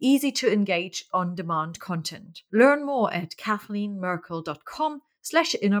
easy to engage on demand content. Learn more at kathleenmerkel.com slash inner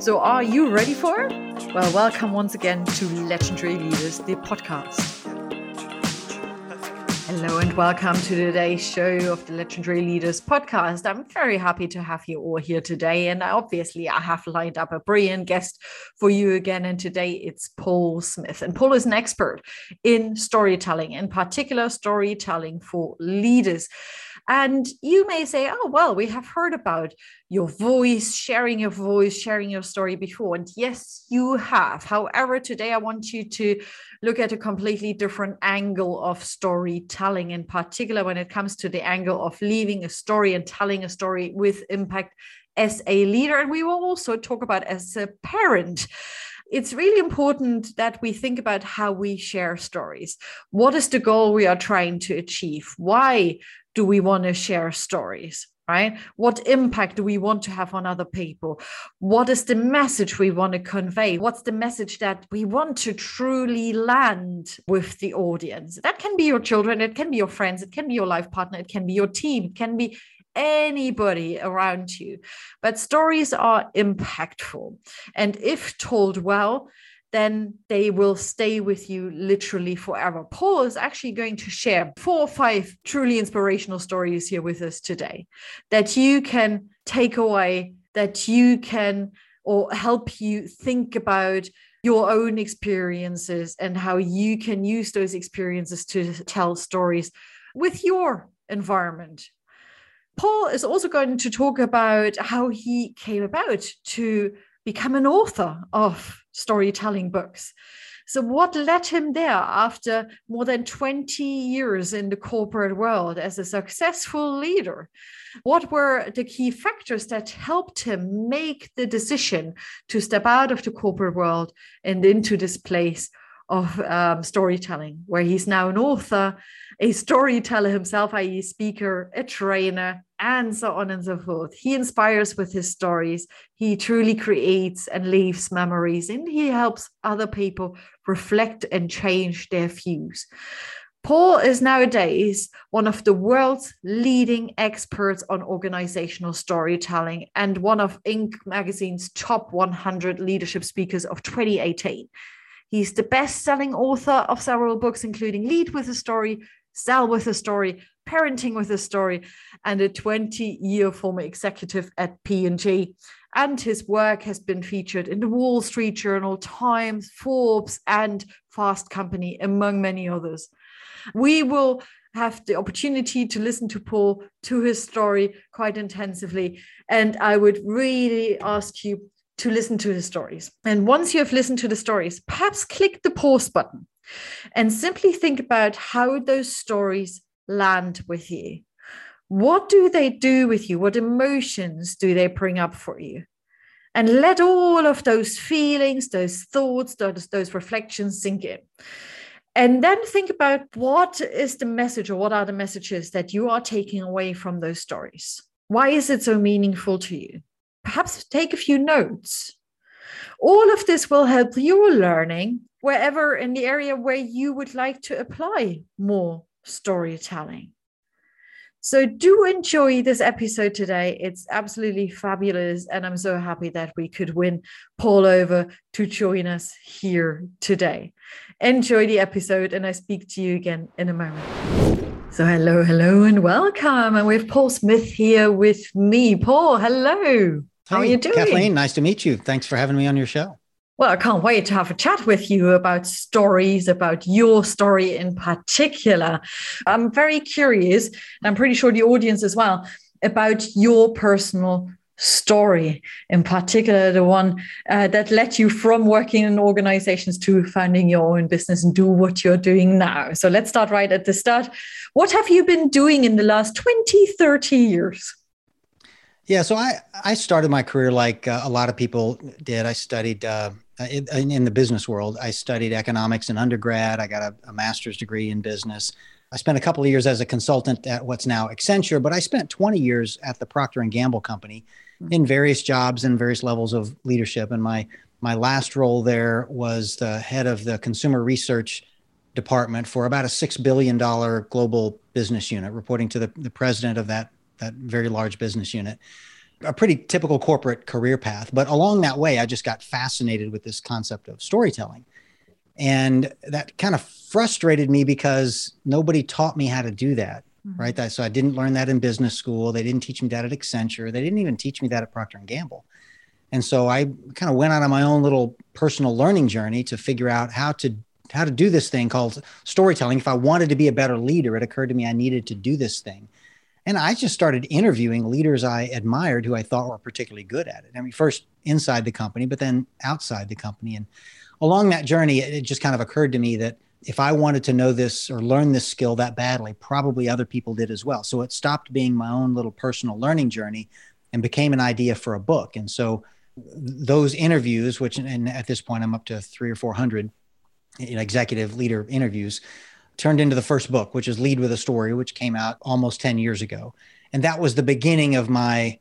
So, are you ready for it? Well, welcome once again to Legendary Leaders, the podcast. Hello and welcome to today's show of the Legendary Leaders podcast. I'm very happy to have you all here today. And obviously, I have lined up a brilliant guest for you again. And today it's Paul Smith. And Paul is an expert in storytelling, in particular, storytelling for leaders. And you may say, oh, well, we have heard about your voice, sharing your voice, sharing your story before. And yes, you have. However, today I want you to look at a completely different angle of storytelling, in particular when it comes to the angle of leaving a story and telling a story with impact as a leader. And we will also talk about as a parent it's really important that we think about how we share stories. What is the goal we are trying to achieve? Why do we want to share stories? Right? What impact do we want to have on other people? What is the message we want to convey? What's the message that we want to truly land with the audience? That can be your children, it can be your friends, it can be your life partner, it can be your team, it can be anybody around you. But stories are impactful. And if told well, then they will stay with you literally forever. Paul is actually going to share four or five truly inspirational stories here with us today that you can take away, that you can or help you think about your own experiences and how you can use those experiences to tell stories with your environment. Paul is also going to talk about how he came about to become an author of storytelling books. So, what led him there after more than 20 years in the corporate world as a successful leader? What were the key factors that helped him make the decision to step out of the corporate world and into this place of um, storytelling, where he's now an author, a storyteller himself, i.e., speaker, a trainer, and so on and so forth. He inspires with his stories. He truly creates and leaves memories, and he helps other people reflect and change their views. Paul is nowadays one of the world's leading experts on organizational storytelling and one of Inc. magazine's top 100 leadership speakers of 2018. He's the best selling author of several books, including Lead with a Story, Sell with a Story, Parenting with a Story, and a 20 year former executive at P&G. And his work has been featured in the Wall Street Journal, Times, Forbes, and Fast Company, among many others. We will have the opportunity to listen to Paul, to his story quite intensively. And I would really ask you to listen to the stories. And once you have listened to the stories, perhaps click the pause button and simply think about how those stories land with you. What do they do with you? What emotions do they bring up for you? And let all of those feelings, those thoughts, those, those reflections sink in. And then think about what is the message or what are the messages that you are taking away from those stories? Why is it so meaningful to you? Perhaps take a few notes. All of this will help your learning wherever in the area where you would like to apply more storytelling. So, do enjoy this episode today. It's absolutely fabulous. And I'm so happy that we could win Paul over to join us here today. Enjoy the episode, and I speak to you again in a moment. So, hello, hello, and welcome. And we have Paul Smith here with me. Paul, hello. How hey, are you doing? Kathleen, nice to meet you. Thanks for having me on your show. Well, I can't wait to have a chat with you about stories, about your story in particular. I'm very curious, and I'm pretty sure the audience as well, about your personal story, in particular, the one uh, that led you from working in organizations to founding your own business and do what you're doing now. So let's start right at the start. What have you been doing in the last 20, 30 years? Yeah, so I, I started my career like uh, a lot of people did. I studied uh, in, in, the business world. I studied economics in undergrad. I got a, a master's degree in business. I spent a couple of years as a consultant at what's now Accenture, but I spent 20 years at the Procter and Gamble company in various jobs and various levels of leadership. And my my last role there was the head of the consumer research department for about a six billion dollar global business unit, reporting to the, the president of that that very large business unit. A pretty typical corporate career path, but along that way, I just got fascinated with this concept of storytelling. And that kind of frustrated me because nobody taught me how to do that mm-hmm. right? So I didn't learn that in business school. They didn't teach me that at Accenture. They didn't even teach me that at Procter and Gamble. And so I kind of went out on my own little personal learning journey to figure out how to how to do this thing called storytelling. If I wanted to be a better leader, it occurred to me I needed to do this thing. And I just started interviewing leaders I admired who I thought were particularly good at it. I mean, first inside the company, but then outside the company. And along that journey, it just kind of occurred to me that if I wanted to know this or learn this skill that badly, probably other people did as well. So it stopped being my own little personal learning journey and became an idea for a book. And so those interviews, which and at this point I'm up to three or four hundred you know, executive leader interviews, turned into the first book, which is Lead with a Story, which came out almost 10 years ago. And that was the beginning of my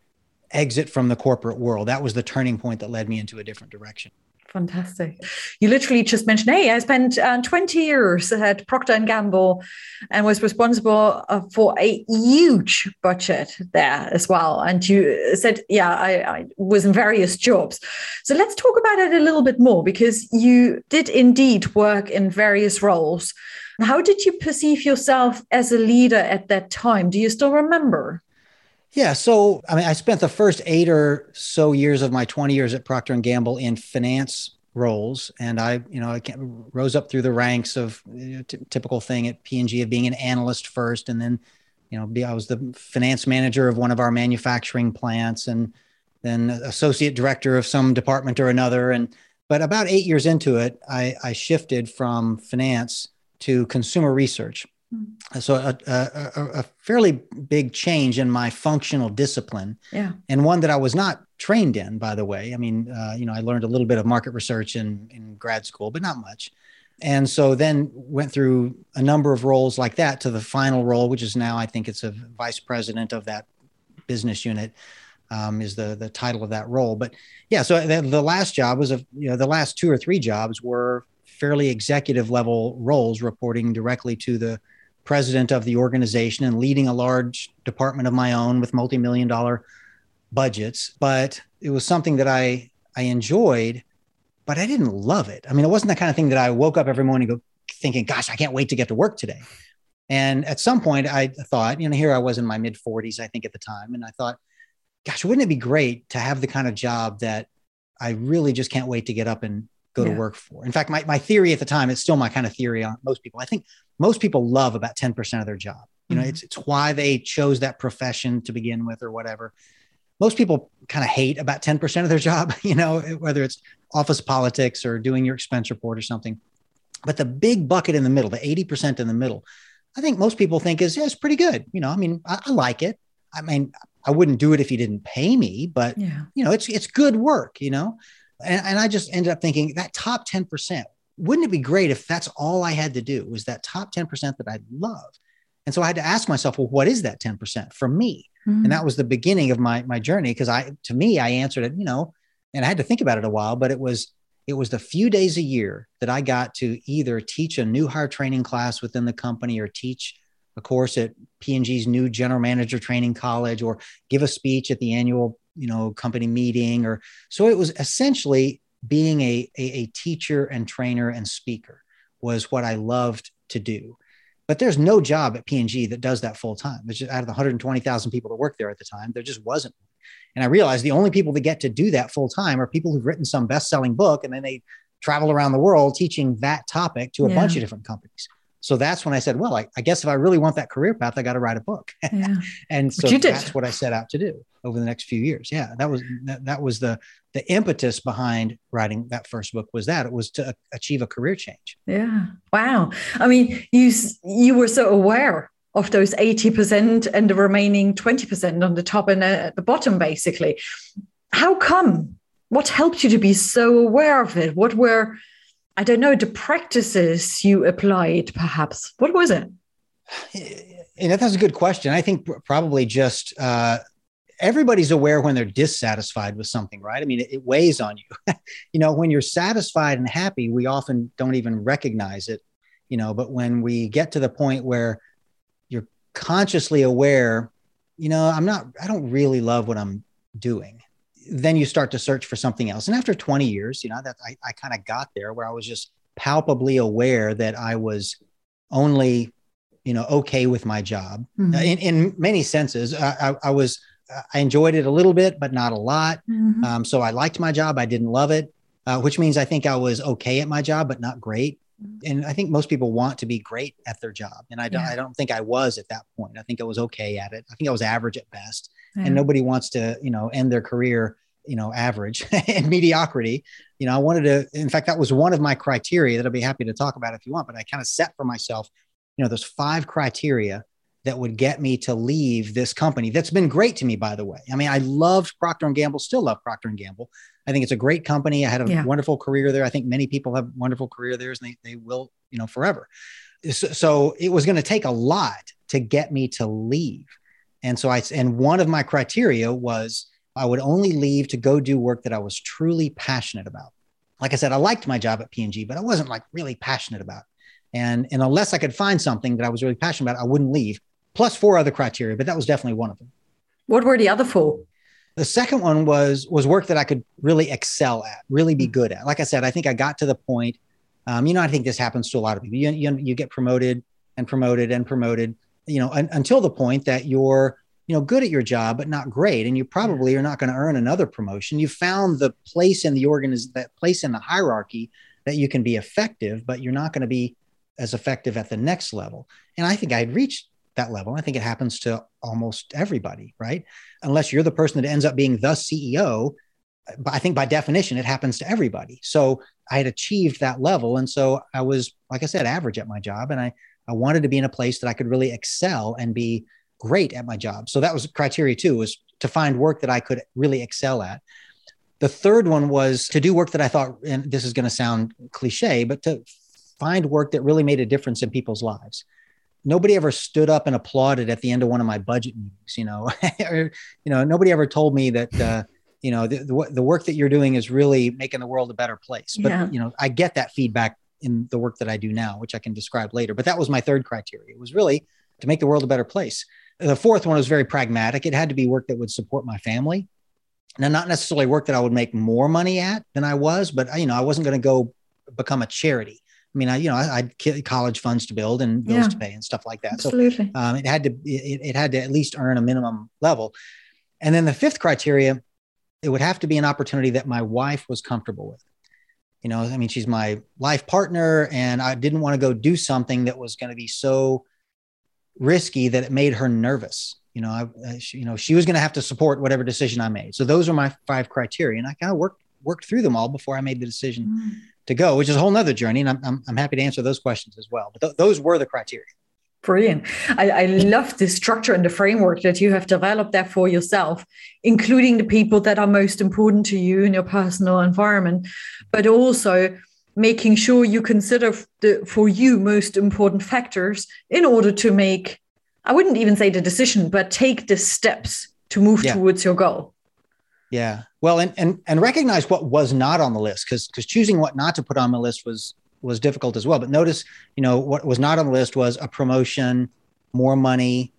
exit from the corporate world. That was the turning point that led me into a different direction. Fantastic. You literally just mentioned, hey, I spent uh, 20 years at Procter and Gamble and was responsible uh, for a huge budget there as well. And you said, yeah, I, I was in various jobs. So let's talk about it a little bit more because you did indeed work in various roles. How did you perceive yourself as a leader at that time? Do you still remember? Yeah, so I mean, I spent the first eight or so years of my 20 years at Procter and Gamble in finance roles, and I, you know, I rose up through the ranks of you know, t- typical thing at P&G of being an analyst first, and then, you know, be, I was the finance manager of one of our manufacturing plants, and then associate director of some department or another, and but about eight years into it, I, I shifted from finance to consumer research Mm. So a, a, a, fairly big change in my functional discipline, yeah, and one that I was not trained in, by the way. I mean, uh, you know, I learned a little bit of market research in in grad school, but not much. And so then went through a number of roles like that to the final role, which is now I think it's a vice president of that business unit. Um, is the the title of that role, but yeah. So the, the last job was a you know the last two or three jobs were fairly executive level roles, reporting directly to the president of the organization and leading a large department of my own with multi-million dollar budgets. But it was something that i i enjoyed but i didn't love it. I mean it wasn't the kind of thing that i woke up every morning thinking gosh i can't wait to get to work today. And at some point i thought you know here i was in my mid 40s i think at the time and i thought gosh wouldn't it be great to have the kind of job that i really just can't wait to get up and go yeah. to work for. In fact, my, my theory at the time, it's still my kind of theory on most people. I think most people love about 10% of their job. You know, mm-hmm. it's, it's why they chose that profession to begin with or whatever. Most people kind of hate about 10% of their job, you know, whether it's office politics or doing your expense report or something. But the big bucket in the middle, the 80% in the middle, I think most people think is, yeah, it's pretty good. You know, I mean, I, I like it. I mean, I wouldn't do it if you didn't pay me, but yeah. you know, it's it's good work, you know. And, and I just ended up thinking that top 10%, wouldn't it be great if that's all I had to do was that top 10% that I love? And so I had to ask myself, well, what is that 10% for me? Mm-hmm. And that was the beginning of my my journey because I to me I answered it, you know, and I had to think about it a while, but it was it was the few days a year that I got to either teach a new hire training class within the company or teach a course at P&G's new general manager training college or give a speech at the annual you know company meeting or so it was essentially being a, a, a teacher and trainer and speaker was what i loved to do But there's no job at P&G that does that full time. There's just out of the 120,000 people that work there at the time, there just wasn't. And I realized the only people that get to do that full time are people who've written some best-selling book and then they travel around the world teaching that topic to a yeah. bunch of different companies. So that's when I said, well, I, I guess if I really want that career path, I got to write a book. Yeah. and so that's what I set out to do over the next few years. Yeah, that was that, that was the the impetus behind writing that first book was that it was to achieve a career change. Yeah. Wow. I mean, you you were so aware of those 80% and the remaining 20% on the top and uh, at the bottom basically. How come? What helped you to be so aware of it? What were I don't know, the practices you applied, perhaps. What was it? And that's a good question. I think probably just uh, everybody's aware when they're dissatisfied with something, right? I mean, it, it weighs on you. you know, when you're satisfied and happy, we often don't even recognize it, you know, but when we get to the point where you're consciously aware, you know, I'm not, I don't really love what I'm doing then you start to search for something else. And after 20 years, you know, that I, I kind of got there where I was just palpably aware that I was only, you know, okay with my job mm-hmm. in, in many senses. I, I, I, was, I enjoyed it a little bit, but not a lot. Mm-hmm. Um, so I liked my job. I didn't love it, uh, which means I think I was okay at my job, but not great. And I think most people want to be great at their job. And I don't, yeah. I don't think I was at that point. I think I was okay at it. I think I was average at best yeah. and nobody wants to you know end their career you know average and mediocrity you know i wanted to in fact that was one of my criteria that i'd be happy to talk about if you want but i kind of set for myself you know those five criteria that would get me to leave this company that's been great to me by the way i mean i loved procter and gamble still love procter and gamble i think it's a great company i had a yeah. wonderful career there i think many people have wonderful career there and they, they will you know forever so, so it was going to take a lot to get me to leave and so I, and one of my criteria was I would only leave to go do work that I was truly passionate about. Like I said, I liked my job at P&G, but I wasn't like really passionate about. And, and unless I could find something that I was really passionate about, I wouldn't leave. Plus four other criteria, but that was definitely one of them. What were the other four? The second one was was work that I could really excel at, really be good at. Like I said, I think I got to the point. Um, you know, I think this happens to a lot of people. You, you, you get promoted and promoted and promoted, you know, un, until the point that you're, you know, good at your job, but not great. And you probably are not going to earn another promotion. You found the place in the organization, that place in the hierarchy that you can be effective, but you're not going to be as effective at the next level. And I think I'd reached that level. I think it happens to almost everybody, right? Unless you're the person that ends up being the CEO. But I think by definition, it happens to everybody. So I had achieved that level. And so I was, like I said, average at my job. And I I wanted to be in a place that I could really excel and be great at my job. So that was criteria two was to find work that I could really excel at. The third one was to do work that I thought, and this is going to sound cliche, but to find work that really made a difference in people's lives. Nobody ever stood up and applauded at the end of one of my budget meetings, you know, or, you know, nobody ever told me that, uh, you know, the, the, the, work that you're doing is really making the world a better place. But, yeah. you know, I get that feedback in the work that I do now, which I can describe later. But that was my third criteria. It was really to make the world a better place. The fourth one was very pragmatic. It had to be work that would support my family. Now, not necessarily work that I would make more money at than I was, but you know, I wasn't going to go become a charity. I mean, I you know, I, had college funds to build and bills yeah, to pay and stuff like that. Absolutely. So um, it had to it, it had to at least earn a minimum level. And then the fifth criteria, it would have to be an opportunity that my wife was comfortable with you know i mean she's my life partner and i didn't want to go do something that was going to be so risky that it made her nervous you know i, she, you know she was going to have to support whatever decision i made so those are my five criteria and i kind of worked worked through them all before i made the decision mm. To go which is a whole nother journey and i'm, I'm, I'm happy to answer those questions as well but th- those were the criteria Brilliant. I, I love the structure and the framework that you have developed there for yourself, including the people that are most important to you in your personal environment, but also making sure you consider the for you most important factors in order to make, I wouldn't even say the decision, but take the steps to move yeah. towards your goal. Yeah. Well, and and and recognize what was not on the list because because choosing what not to put on the list was was difficult as well. But notice, you know, what was not on the list was a promotion, more money,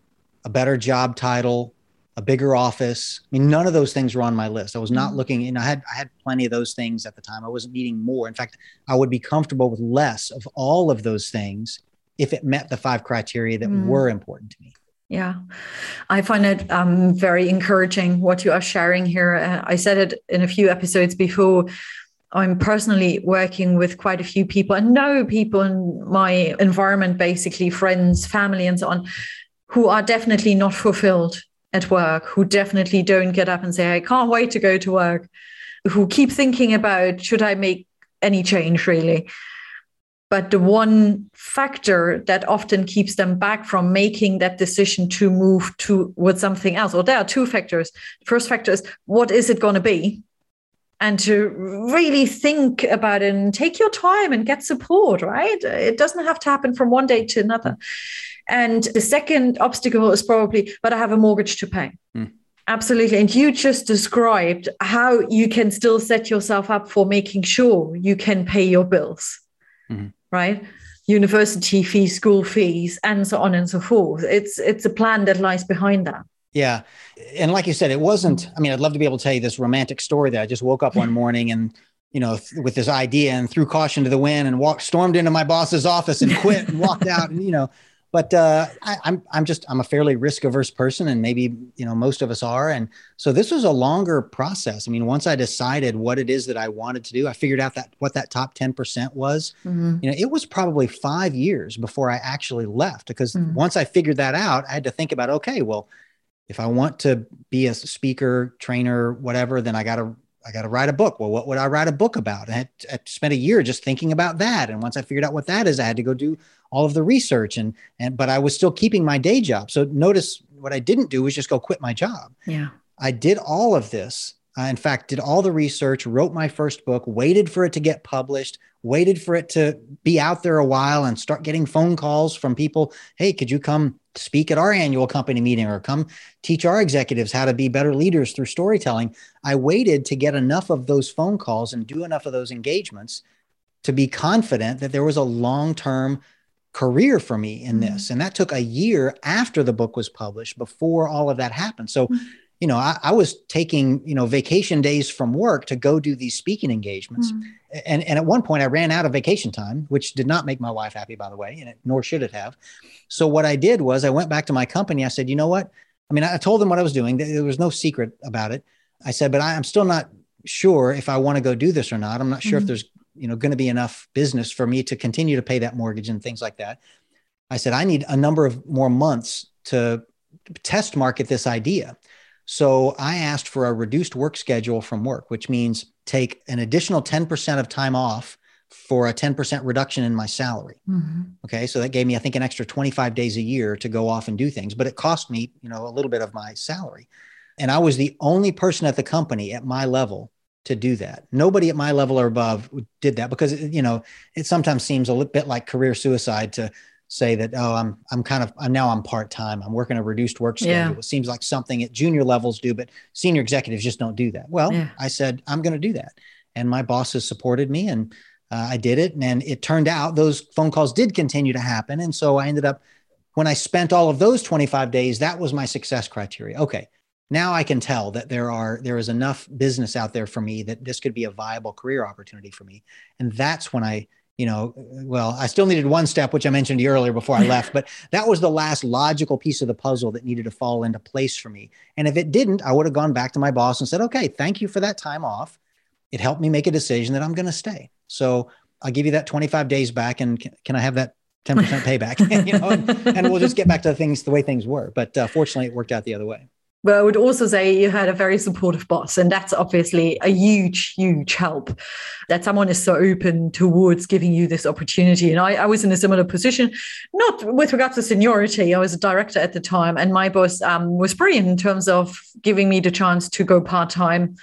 a better job title, a bigger office. I mean, none of those things were on my list. I was not mm-hmm. looking, and I had I had plenty of those things at the time. I wasn't needing more. In fact, I would be comfortable with less of all of those things if it met the five criteria that mm. were important to me. Yeah, I find it um, very encouraging what you are sharing here. Uh, I said it in a few episodes before. I'm personally working with quite a few people and know people in my environment, basically friends, family, and so on, who are definitely not fulfilled at work, who definitely don't get up and say, I can't wait to go to work, who keep thinking about should I make any change really. But the one factor that often keeps them back from making that decision to move to with something else, or there are two factors. First factor is what is it going to be? And to really think about it and take your time and get support, right? It doesn't have to happen from one day to another. And the second obstacle is probably, but I have a mortgage to pay. Mm. Absolutely. And you just described how you can still set yourself up for making sure you can pay your bills, mm-hmm. Right? University fees, school fees, and so on and so forth. It's it's a plan that lies behind that. Yeah. And like you said, it wasn't, I mean, I'd love to be able to tell you this romantic story that I just woke up one morning and, you know, th- with this idea and threw caution to the wind and walked, stormed into my boss's office and quit and walked out. And, you know, but uh, I, am I'm, I'm just I'm a fairly risk averse person, and maybe you know most of us are. And so this was a longer process. I mean, once I decided what it is that I wanted to do, I figured out that what that top ten percent was. Mm-hmm. You know, it was probably five years before I actually left because mm-hmm. once I figured that out, I had to think about okay, well, if I want to be a speaker, trainer, whatever, then I got to I got to write a book. Well, what would I write a book about? I, had, I spent a year just thinking about that. And once I figured out what that is, I had to go do all of the research and and but I was still keeping my day job. So notice what I didn't do was just go quit my job. Yeah. I did all of this. I, in fact, did all the research, wrote my first book, waited for it to get published, waited for it to be out there a while and start getting phone calls from people. Hey, could you come speak at our annual company meeting or come teach our executives how to be better leaders through storytelling? I waited to get enough of those phone calls and do enough of those engagements to be confident that there was a long term career for me in mm-hmm. this. And that took a year after the book was published before all of that happened. So, mm-hmm. you know, I, I, was taking, you know, vacation days from work to go do these speaking engagements. Mm-hmm. And, and at one point I ran out of vacation time, which did not make my wife happy, by the way, and it, nor should it have. So what I did was I went back to my company. I said, you know what? I mean, I told them what I was doing. There was no secret about it. I said, but I'm still not sure if I want to go do this or not. I'm not sure if mm-hmm. there's you know going to be enough business for me to continue to pay that mortgage and things like that. I said i need a number of more months to test market this idea. So i asked for a reduced work schedule from work which means take an additional 10% of time off for a 10% reduction in my salary. Mm-hmm. okay so that gave me i think an extra 25 days a year to go off and do things but it cost me you know a little bit of my salary. And i was the only person at the company at my level to do that. Nobody at my level or above did that because you know it sometimes seems a little bit like career suicide to say that oh I'm I'm kind of I'm now I'm part time I'm working a reduced work schedule. Yeah. It seems like something at junior levels do, but senior executives just don't do that. Well, yeah. I said I'm going to do that, and my bosses supported me, and uh, I did it, and it turned out those phone calls did continue to happen, and so I ended up when I spent all of those 25 days, that was my success criteria. Okay, now I can tell that there are there is enough business out there for me that this could be a viable career opportunity for me. And that's when I, you know, well, I still needed one step, which I mentioned earlier before I left, but that was the last logical piece of the puzzle that needed to fall into place for me. And if it didn't, I would have gone back to my boss and said, okay, thank you for that time off. It helped me make a decision that I'm going to stay. So I'll give you that 25 days back and can, can I have that 10% payback, you know, and, and, we'll just get back to things the way things were. But uh, fortunately, it worked out the other way. But I would also say you had a very supportive boss, and that's obviously a huge, huge help that someone is so open towards giving you this opportunity. And I, I was in a similar position, not with regards to seniority. I was a director at the time, and my boss um, was brilliant in terms of giving me the chance to go part time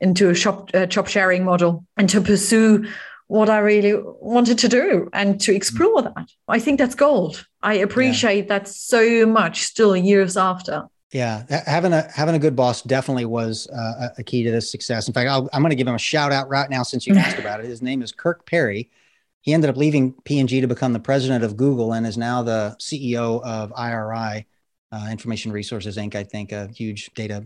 into a shop uh, job sharing model and to pursue what I really wanted to do and to explore that. I think that's gold. I appreciate yeah. that so much still years after. Yeah, having a having a good boss definitely was uh, a key to this success. In fact, i am going to give him a shout out right now since you asked about it. His name is Kirk Perry. He ended up leaving P&G to become the president of Google and is now the CEO of IRI, uh, Information Resources Inc. I think a huge data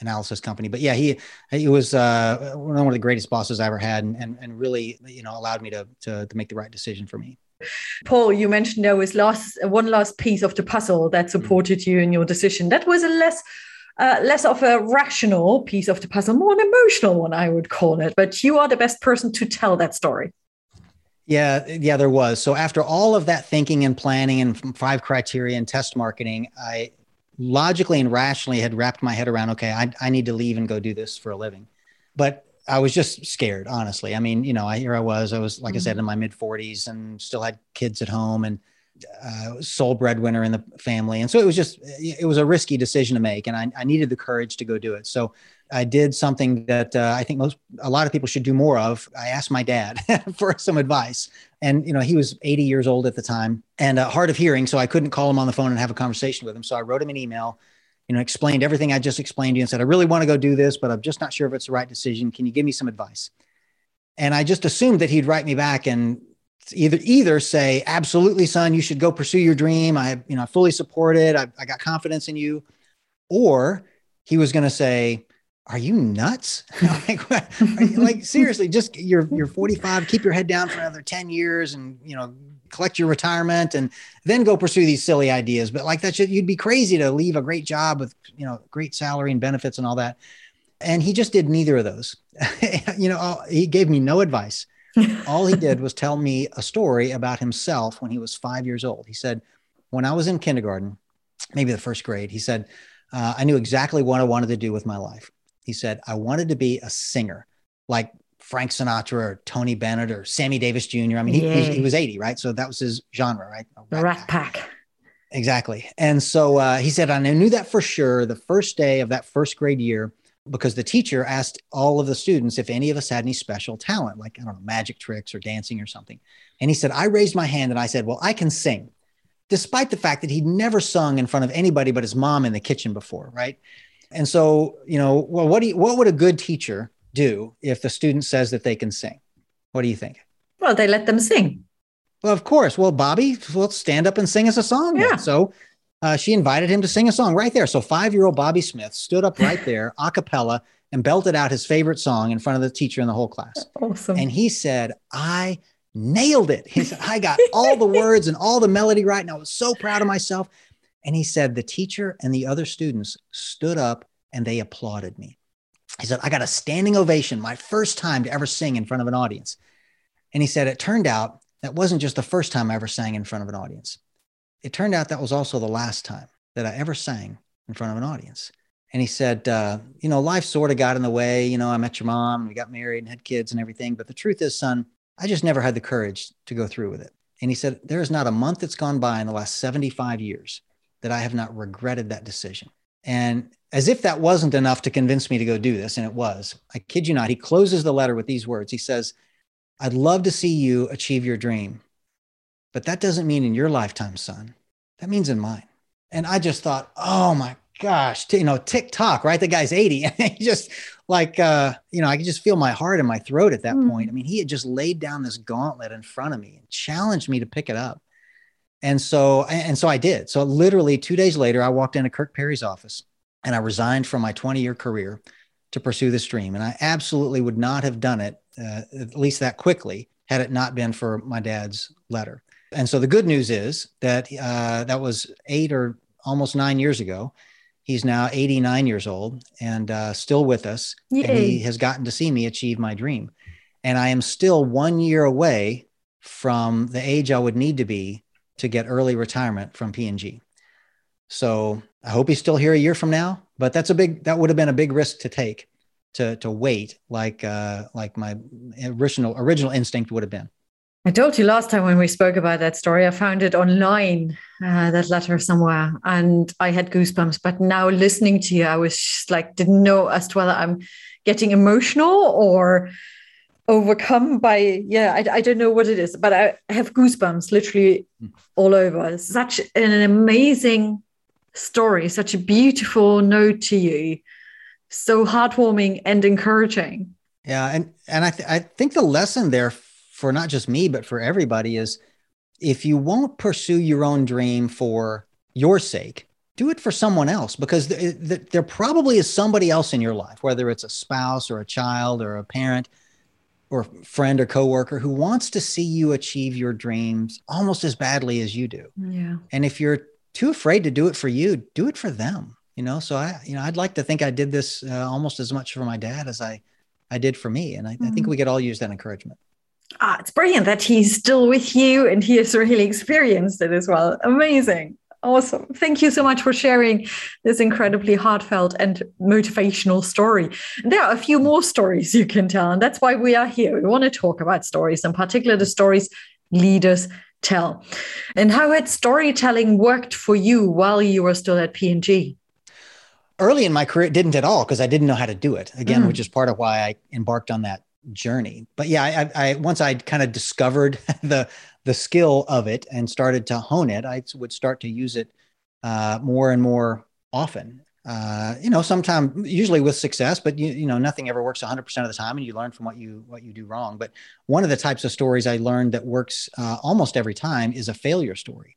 analysis company. But yeah, he he was uh, one of the greatest bosses I ever had, and, and and really you know allowed me to to to make the right decision for me. Paul, you mentioned there was last one last piece of the puzzle that supported you in your decision. That was a less uh, less of a rational piece of the puzzle, more an emotional one, I would call it. But you are the best person to tell that story. Yeah, yeah, there was. So after all of that thinking and planning and five criteria and test marketing, I logically and rationally had wrapped my head around, okay, I, I need to leave and go do this for a living. But I was just scared, honestly. I mean, you know, I, here I was, I was, like mm-hmm. I said, mm-hmm. in my mid 40s and still had kids at home and uh, sole breadwinner in the family. And so it was just, it was a risky decision to make. And I, I needed the courage to go do it. So I did something that uh, I think most, a lot of people should do more of. I asked my dad for some advice. And, you know, he was 80 years old at the time and uh, hard of hearing. So I couldn't call him on the phone and have a conversation with him. So I wrote him an email, you know, explained everything I just explained to you and said, I really want to go do this, but I'm just not sure if it's the right decision. Can you give me some advice? And I just assumed that he'd write me back and either either say absolutely son you should go pursue your dream. I you know i fully support it. I, I got confidence in you. Or he was going to say are you nuts? Like, you, like seriously just you're you're 45 keep your head down for another 10 years and you know collect your retirement and then go pursue these silly ideas. But like that you'd be crazy to leave a great job with you know great salary and benefits and all that. And he just did neither of those. You know he gave me no advice. All he did was tell me a story about himself when he was five years old. He said, When I was in kindergarten, maybe the first grade, he said, uh, I knew exactly what I wanted to do with my life. He said, I wanted to be a singer. Like Frank Sinatra or Tony Bennett or Sammy Davis Jr. I mean, he, he, he was 80, right? So that was his genre, right? The Rat Pack. Pack. Exactly. And so uh, he said, I knew that for sure the first day of that first grade year because the teacher asked all of the students if any of us had any special talent, like, I don't know, magic tricks or dancing or something. And he said, I raised my hand and I said, Well, I can sing, despite the fact that he'd never sung in front of anybody but his mom in the kitchen before, right? And so, you know, well, what do you, what would a good teacher do if the student says that they can sing? What do you think? Well, they let them sing. Well, of course. Well, Bobby, will stand up and sing us a song. Yeah. Then. So uh, she invited him to sing a song right there. So five year old Bobby Smith stood up right there, a cappella, and belted out his favorite song in front of the teacher and the whole class. Awesome. And he said, I nailed it. He said, I got all the words and all the melody right. And I was so proud of myself. And he said, the teacher and the other students stood up and they applauded me. He said, I got a standing ovation, my first time to ever sing in front of an audience. And he said, it turned out that wasn't just the first time I ever sang in front of an audience it turned out that was also the last time that I ever sang in front of an audience. And he said, uh, you know, life sort of got in the way. You know, I met your mom, we got married and had kids and everything. But the truth is, son, I just never had the courage to go through with it. And he said, there is not a month that's gone by in the last 75 years that I have not regretted that decision. And as if that wasn't enough to convince me to go do this, and it was, I kid you not, he closes the letter with these words. He says, I'd love to see you achieve your dream, but that doesn't mean in your lifetime, son. That means in mine. And I just thought, oh my gosh, you know, tick tock, right? The guy's 80. And he just like, uh, you know, I could just feel my heart in my throat at that mm. point. I mean, he had just laid down this gauntlet in front of me and challenged me to pick it up. And so, and so I did. So literally two days later, I walked into Kirk Perry's office and I resigned from my 20 year career to pursue this dream. And I absolutely would not have done it, uh, at least that quickly, had it not been for my dad's letter. And so the good news is that uh, that was eight or almost nine years ago. He's now 89 years old and uh, still with us. Yay. And he has gotten to see me achieve my dream. And I am still one year away from the age I would need to be to get early retirement from P&G. So I hope he's still here a year from now, but that's a big, that would have been a big risk to take to, to wait like, uh, like my original, original instinct would have been. I told you last time when we spoke about that story, I found it online, uh, that letter somewhere, and I had goosebumps. But now listening to you, I was like, didn't know as to whether I'm getting emotional or overcome by, yeah, I, I don't know what it is, but I have goosebumps literally hmm. all over. Such an amazing story, such a beautiful note to you, so heartwarming and encouraging. Yeah, and and I th- I think the lesson there for not just me, but for everybody is if you won't pursue your own dream for your sake, do it for someone else because th- there probably is somebody else in your life, whether it's a spouse or a child or a parent, or friend or coworker who wants to see you achieve your dreams almost as badly as you do. Yeah. And if you're too afraid to do it for you, do it for them. You know, so I, you know, I'd like to think I did this uh, almost as much for my dad as I, I did for me, and I, mm-hmm. I think mm-hmm. we could all use that encouragement. Ah, it's brilliant that he's still with you and he has really experienced it as well. Amazing. Awesome. Thank you so much for sharing this incredibly heartfelt and motivational story. There are a few more stories you can tell, and that's why we are here. We want to talk about stories, in particular the stories leaders tell. And how had storytelling worked for you while you were still at P&G? Early in my career, it didn't at all because I didn't know how to do it. Again, mm. which is part of why I embarked on that journey. But yeah, I, I once I kind of discovered the the skill of it and started to hone it, I would start to use it uh, more and more often. Uh, you know, sometimes usually with success, but you, you know, nothing ever works 100% of the time, and you learn from what you what you do wrong. But one of the types of stories I learned that works uh, almost every time is a failure story.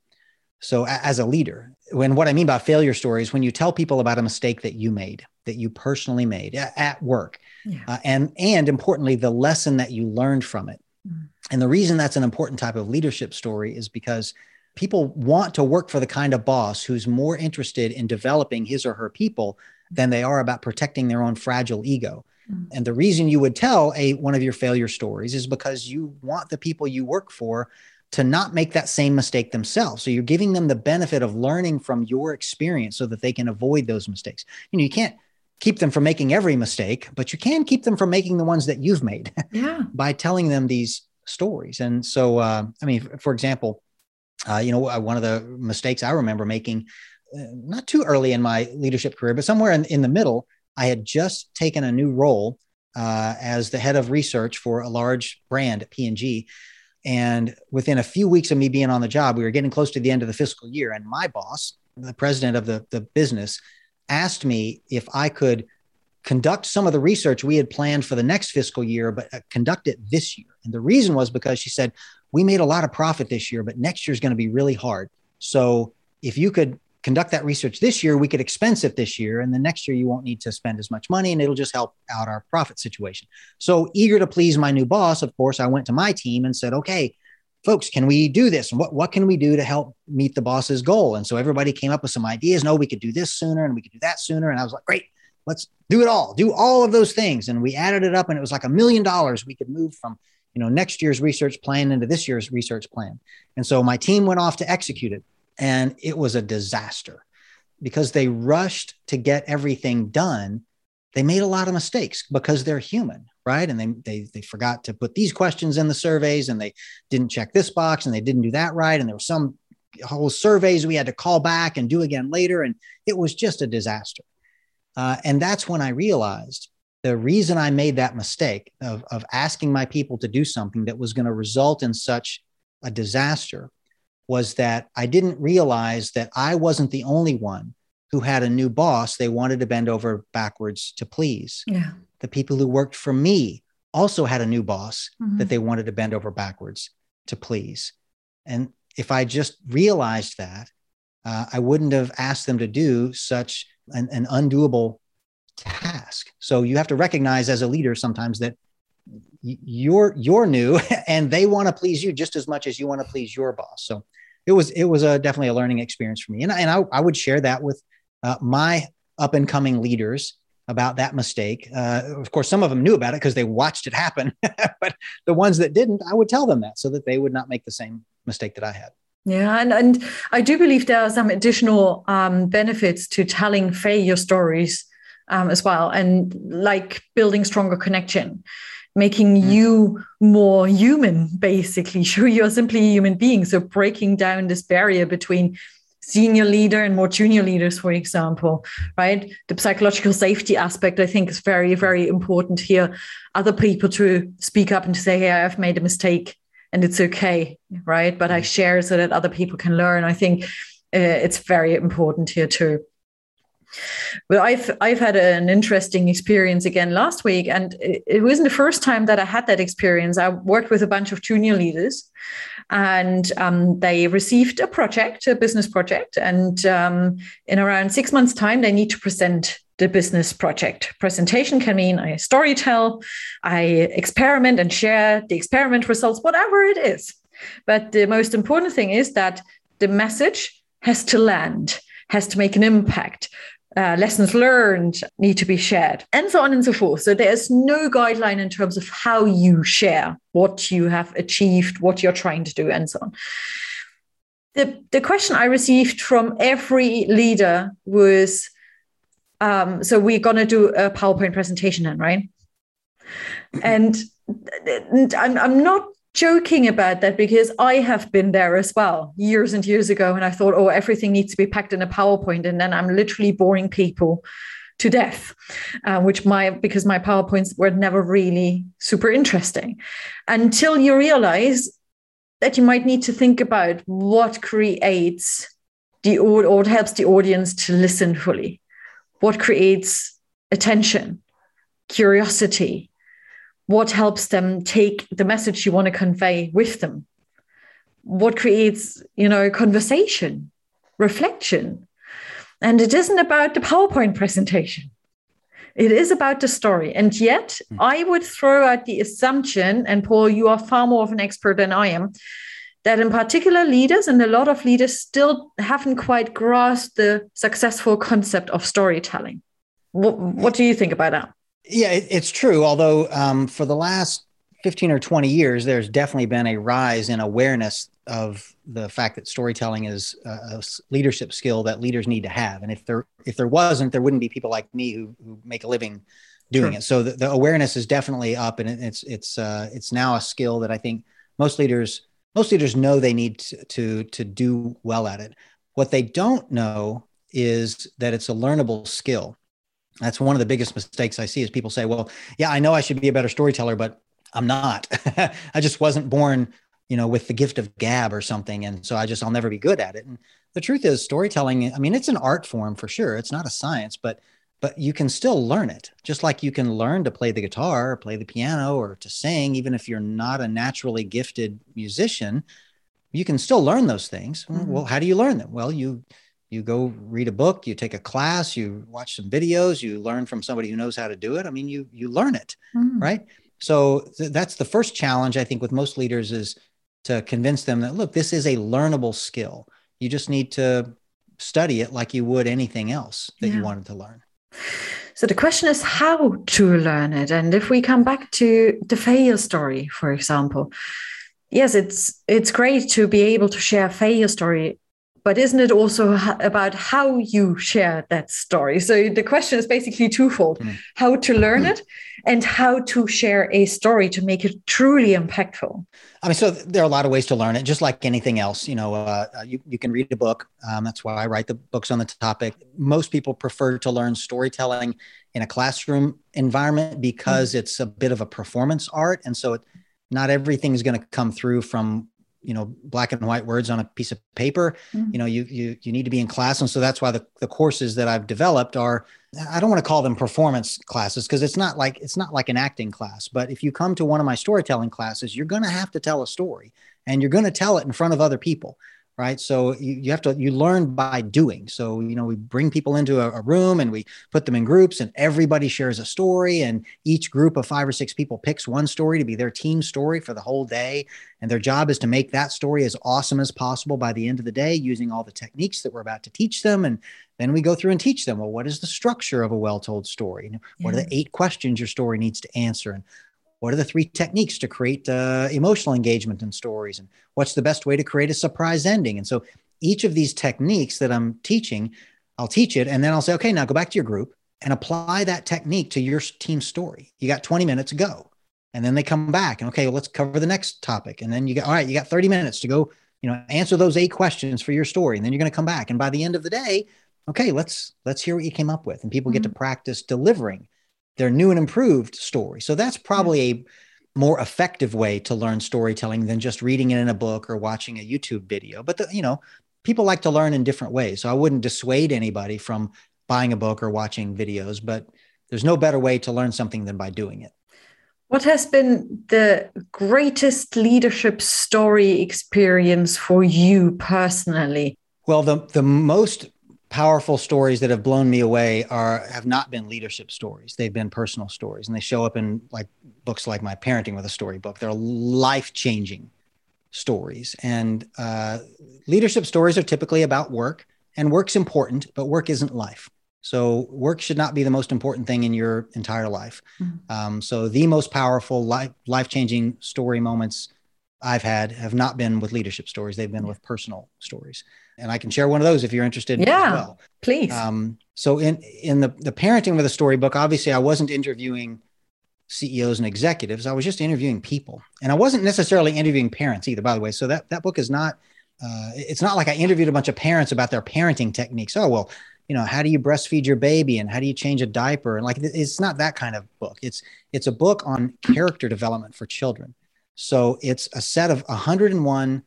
So, as a leader, when what I mean by failure stories, when you tell people about a mistake that you made, that you personally made at work, yeah. uh, and and importantly, the lesson that you learned from it. Mm. And the reason that's an important type of leadership story is because people want to work for the kind of boss who's more interested in developing his or her people than they are about protecting their own fragile ego. Mm. And the reason you would tell a one of your failure stories is because you want the people you work for to not make that same mistake themselves. So you're giving them the benefit of learning from your experience so that they can avoid those mistakes. You know, you can't keep them from making every mistake, but you can keep them from making the ones that you've made yeah. by telling them these stories. And so, uh, I mean, for example, uh, you know, uh, one of the mistakes I remember making, uh, not too early in my leadership career, but somewhere in, in the middle, I had just taken a new role uh, as the head of research for a large brand at P&G. And within a few weeks of me being on the job, we were getting close to the end of the fiscal year. And my boss, the president of the, the business, asked me if I could conduct some of the research we had planned for the next fiscal year, but uh, conduct it this year. And the reason was because she said, We made a lot of profit this year, but next year is going to be really hard. So if you could conduct that research this year, we could expense it this year. And the next year, you won't need to spend as much money and it'll just help out our profit situation. So, eager to please my new boss, of course, I went to my team and said, okay, folks, can we do this? And what, what can we do to help meet the boss's goal? And so everybody came up with some ideas. No, we could do this sooner and we could do that sooner. And I was like, great, let's do it all, do all of those things. And we added it up and it was like a million dollars we could move from you know next year's research plan into this year's research plan and so my team went off to execute it and it was a disaster because they rushed to get everything done they made a lot of mistakes because they're human right and they, they they forgot to put these questions in the surveys and they didn't check this box and they didn't do that right and there were some whole surveys we had to call back and do again later and it was just a disaster uh, and that's when i realized the reason i made that mistake of, of asking my people to do something that was going to result in such a disaster was that i didn't realize that i wasn't the only one who had a new boss they wanted to bend over backwards to please. Yeah. The people who worked for me also had a new boss mm-hmm. that they wanted to bend over backwards to please. And if I just realized that, uh, I wouldn't have asked them to do such an, an undoable task. So you have to recognize as a leader sometimes that you're you're new and they want to please you just as much as you want to please your boss. So it was it was a definitely a learning experience for me, and, and I, I would share that with uh, my up and coming leaders about that mistake. Uh, of course, some of them knew about it because they watched it happen, but the ones that didn't, I would tell them that so that they would not make the same mistake that I had. Yeah, and, and I do believe there are some additional um, benefits to telling failure stories um, as well, and like building stronger connection, making mm. you more human, basically. Show you're simply a human being. So breaking down this barrier between senior leader and more junior leaders, for example, right? The psychological safety aspect, I think, is very, very important here. Other people to speak up and to say, hey, I've made a mistake and it's okay, right? But I mm-hmm. share so that other people can learn. I think uh, it's very important here too. Well, I've I've had an interesting experience again last week, and it, it wasn't the first time that I had that experience. I worked with a bunch of junior leaders, and um, they received a project, a business project, and um, in around six months' time, they need to present the business project. Presentation can mean I storytell, I experiment and share the experiment results, whatever it is. But the most important thing is that the message has to land, has to make an impact. Uh, lessons learned need to be shared, and so on and so forth. So there's no guideline in terms of how you share what you have achieved, what you're trying to do, and so on. The, the question I received from every leader was um, so we're going to do a PowerPoint presentation then, right? And, and I'm, I'm not joking about that because I have been there as well years and years ago. And I thought, oh, everything needs to be packed in a PowerPoint. And then I'm literally boring people to death, uh, which my, because my PowerPoints were never really super interesting until you realize that you might need to think about what creates the, or what helps the audience to listen fully. What creates attention, curiosity, what helps them take the message you want to convey with them. What creates you know conversation reflection. And it isn't about the powerpoint presentation. It is about the story. And yet mm. i would throw out the assumption and paul you are far more of an expert than i am that in particular leaders and a lot of leaders still haven't quite grasped the successful concept of storytelling. What, what do you think about that yeah, it, it's true. Although um, for the last 15 or 20 years, there's definitely been a rise in awareness of the fact that storytelling is a, a, leadership skill that leaders need to have. And if there if there wasn't, there wouldn't be people like me who, who make a living doing it. So the, the, awareness is definitely up, and it's it's uh, it's now a skill that I think most leaders most leaders know they need to, to to do well at it. What they don't know is that it's a learnable skill that's one of the biggest mistakes I see is people say, well, yeah, I know I should be a better storyteller, but I'm not. I just wasn't born, you know, with the gift of gab or something. And so I just, I'll never be good at it. And the truth is storytelling, I mean, it's an art form for sure. It's not a science, but, but you can still learn it just like you can learn to play the guitar or play the piano or to sing, even if you're not a naturally gifted musician, you can still learn those things. Mm-hmm. Well, how do you learn them? Well, you, you go read a book you take a class you watch some videos you learn from somebody who knows how to do it. I mean you you learn it mm. right? So th- that's the first challenge i think with most leaders is to convince them that look this is a learnable skill. You just need to study it like you would anything else that yeah. you wanted to learn. So the question is how to learn it. And if we come back to the failure story for example yes it's it's great to be able to share a failure story but isn't it also about how you share that story so the question is basically twofold mm. how to learn mm. it and how to share a story to make it truly impactful i mean so there are a lot of ways to learn it just like anything else you know uh, uh, you, you can read a book um, that's why i write the books on the topic most people prefer to learn storytelling in a classroom environment because mm. it's a bit of a performance art and so it, not everything is going to come through from you know black and white words on a piece of paper mm-hmm. you know you you you need to be in class. And so that's why the, the courses that i've developed are i don't want to call them performance classes because it's not like it's not like an acting class. But if you come to one of my storytelling classes you're going to have to tell a story and you're going to tell it in front of other people right? So you, you have to you learn by doing. So you know we bring people into a, a, room and we put them in groups and everybody shares a story and each group of five or six people picks one story to be their team story for the whole day. And their job is to make that story as awesome as possible by the end of the day using all the techniques that we're about to teach them. And then we go through and teach them well what is the structure of a well-told story? What yeah. are the eight questions your story needs to answer? And what are the three techniques to create uh, emotional engagement in stories? And what's the best way to create a surprise ending? And so each of these techniques that i'm teaching i'll teach it and then i'll say okay now go back to your group and apply that technique to your team story. You got 20 minutes to go. And then they come back and okay well, let's cover the next topic. And then you get all right you got 30 minutes to go you know answer those eight questions for your story. And then you're going to come back. And by the end of the day okay let's let's hear what you came up with. And people mm-hmm. get to mm-hmm. practice delivering their new and improved story. So that's probably a more effective way to learn storytelling than just reading it in a book or watching a YouTube video. But the, you know, people like to learn in different ways. So I wouldn't dissuade anybody from buying a book or watching videos, but there's no better way to learn something than by doing it. What has been the greatest leadership story experience for you personally? Well, the the most powerful stories that have blown me away are have not been leadership stories. They've been personal stories. And they show up in like books like my parenting with a story book they're life changing stories. And uh, leadership stories are typically about work. And work's important but work isn't life. So work should not be the most important thing in your entire life. Mm-hmm. um, so the most powerful life life changing story moments i've had have not been with leadership stories. They've been with personal stories and I can share one of those if you're interested. Yeah, well. please. Um, so in in the the parenting with a storybook, obviously, I wasn't interviewing CEOs and executives. I was just interviewing people, and I wasn't necessarily interviewing parents either. By the way, so that that book is not. Uh, it's not like I interviewed a bunch of parents about their parenting techniques. Oh well, you know, how do you breastfeed your baby and how do you change a diaper? And like, it's not that kind of book. It's it's a book on character development for children. So it's a set of 101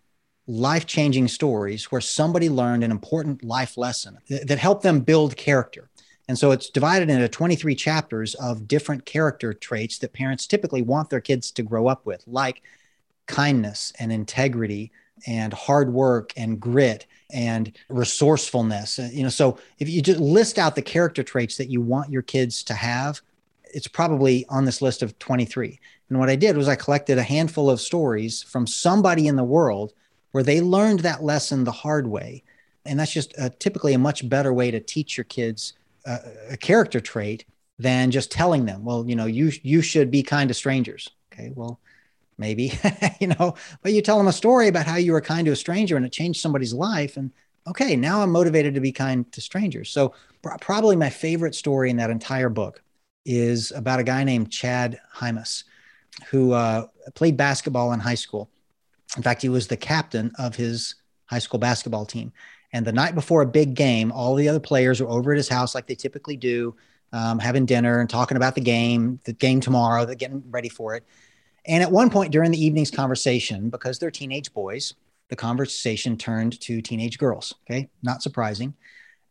life changing stories where somebody learned an important life lesson that, helped them build character. And so it's divided into 23 chapters of different character traits that parents typically want their kids to grow up with, like kindness and integrity and hard work and grit and resourcefulness. Uh, you know, so if you just list out the character traits that you want your kids to have, it's probably on this list of 23. And what I did was I collected a handful of stories from somebody in the world where they learned that lesson the hard way. And that's just a, typically a much better way to teach your kids uh, a character trait than just telling them, well, you know, you you should be kind to strangers. Okay, well, maybe, you know, but you tell them a story about how you were kind to a stranger and it changed somebody's life. And okay, now I'm motivated to be kind to strangers. So pr- probably my favorite story in that entire book is about a guy named Chad Hymas, who uh, played basketball in high school. In fact, he was the captain of his high school basketball team. And the night before a big game, all the other players were over at his house like they typically do, um, having dinner and talking about the game, the game tomorrow, they're getting ready for it. And at one point during the evening's conversation, because they're teenage boys, the conversation turned to teenage girls. Okay, not surprising.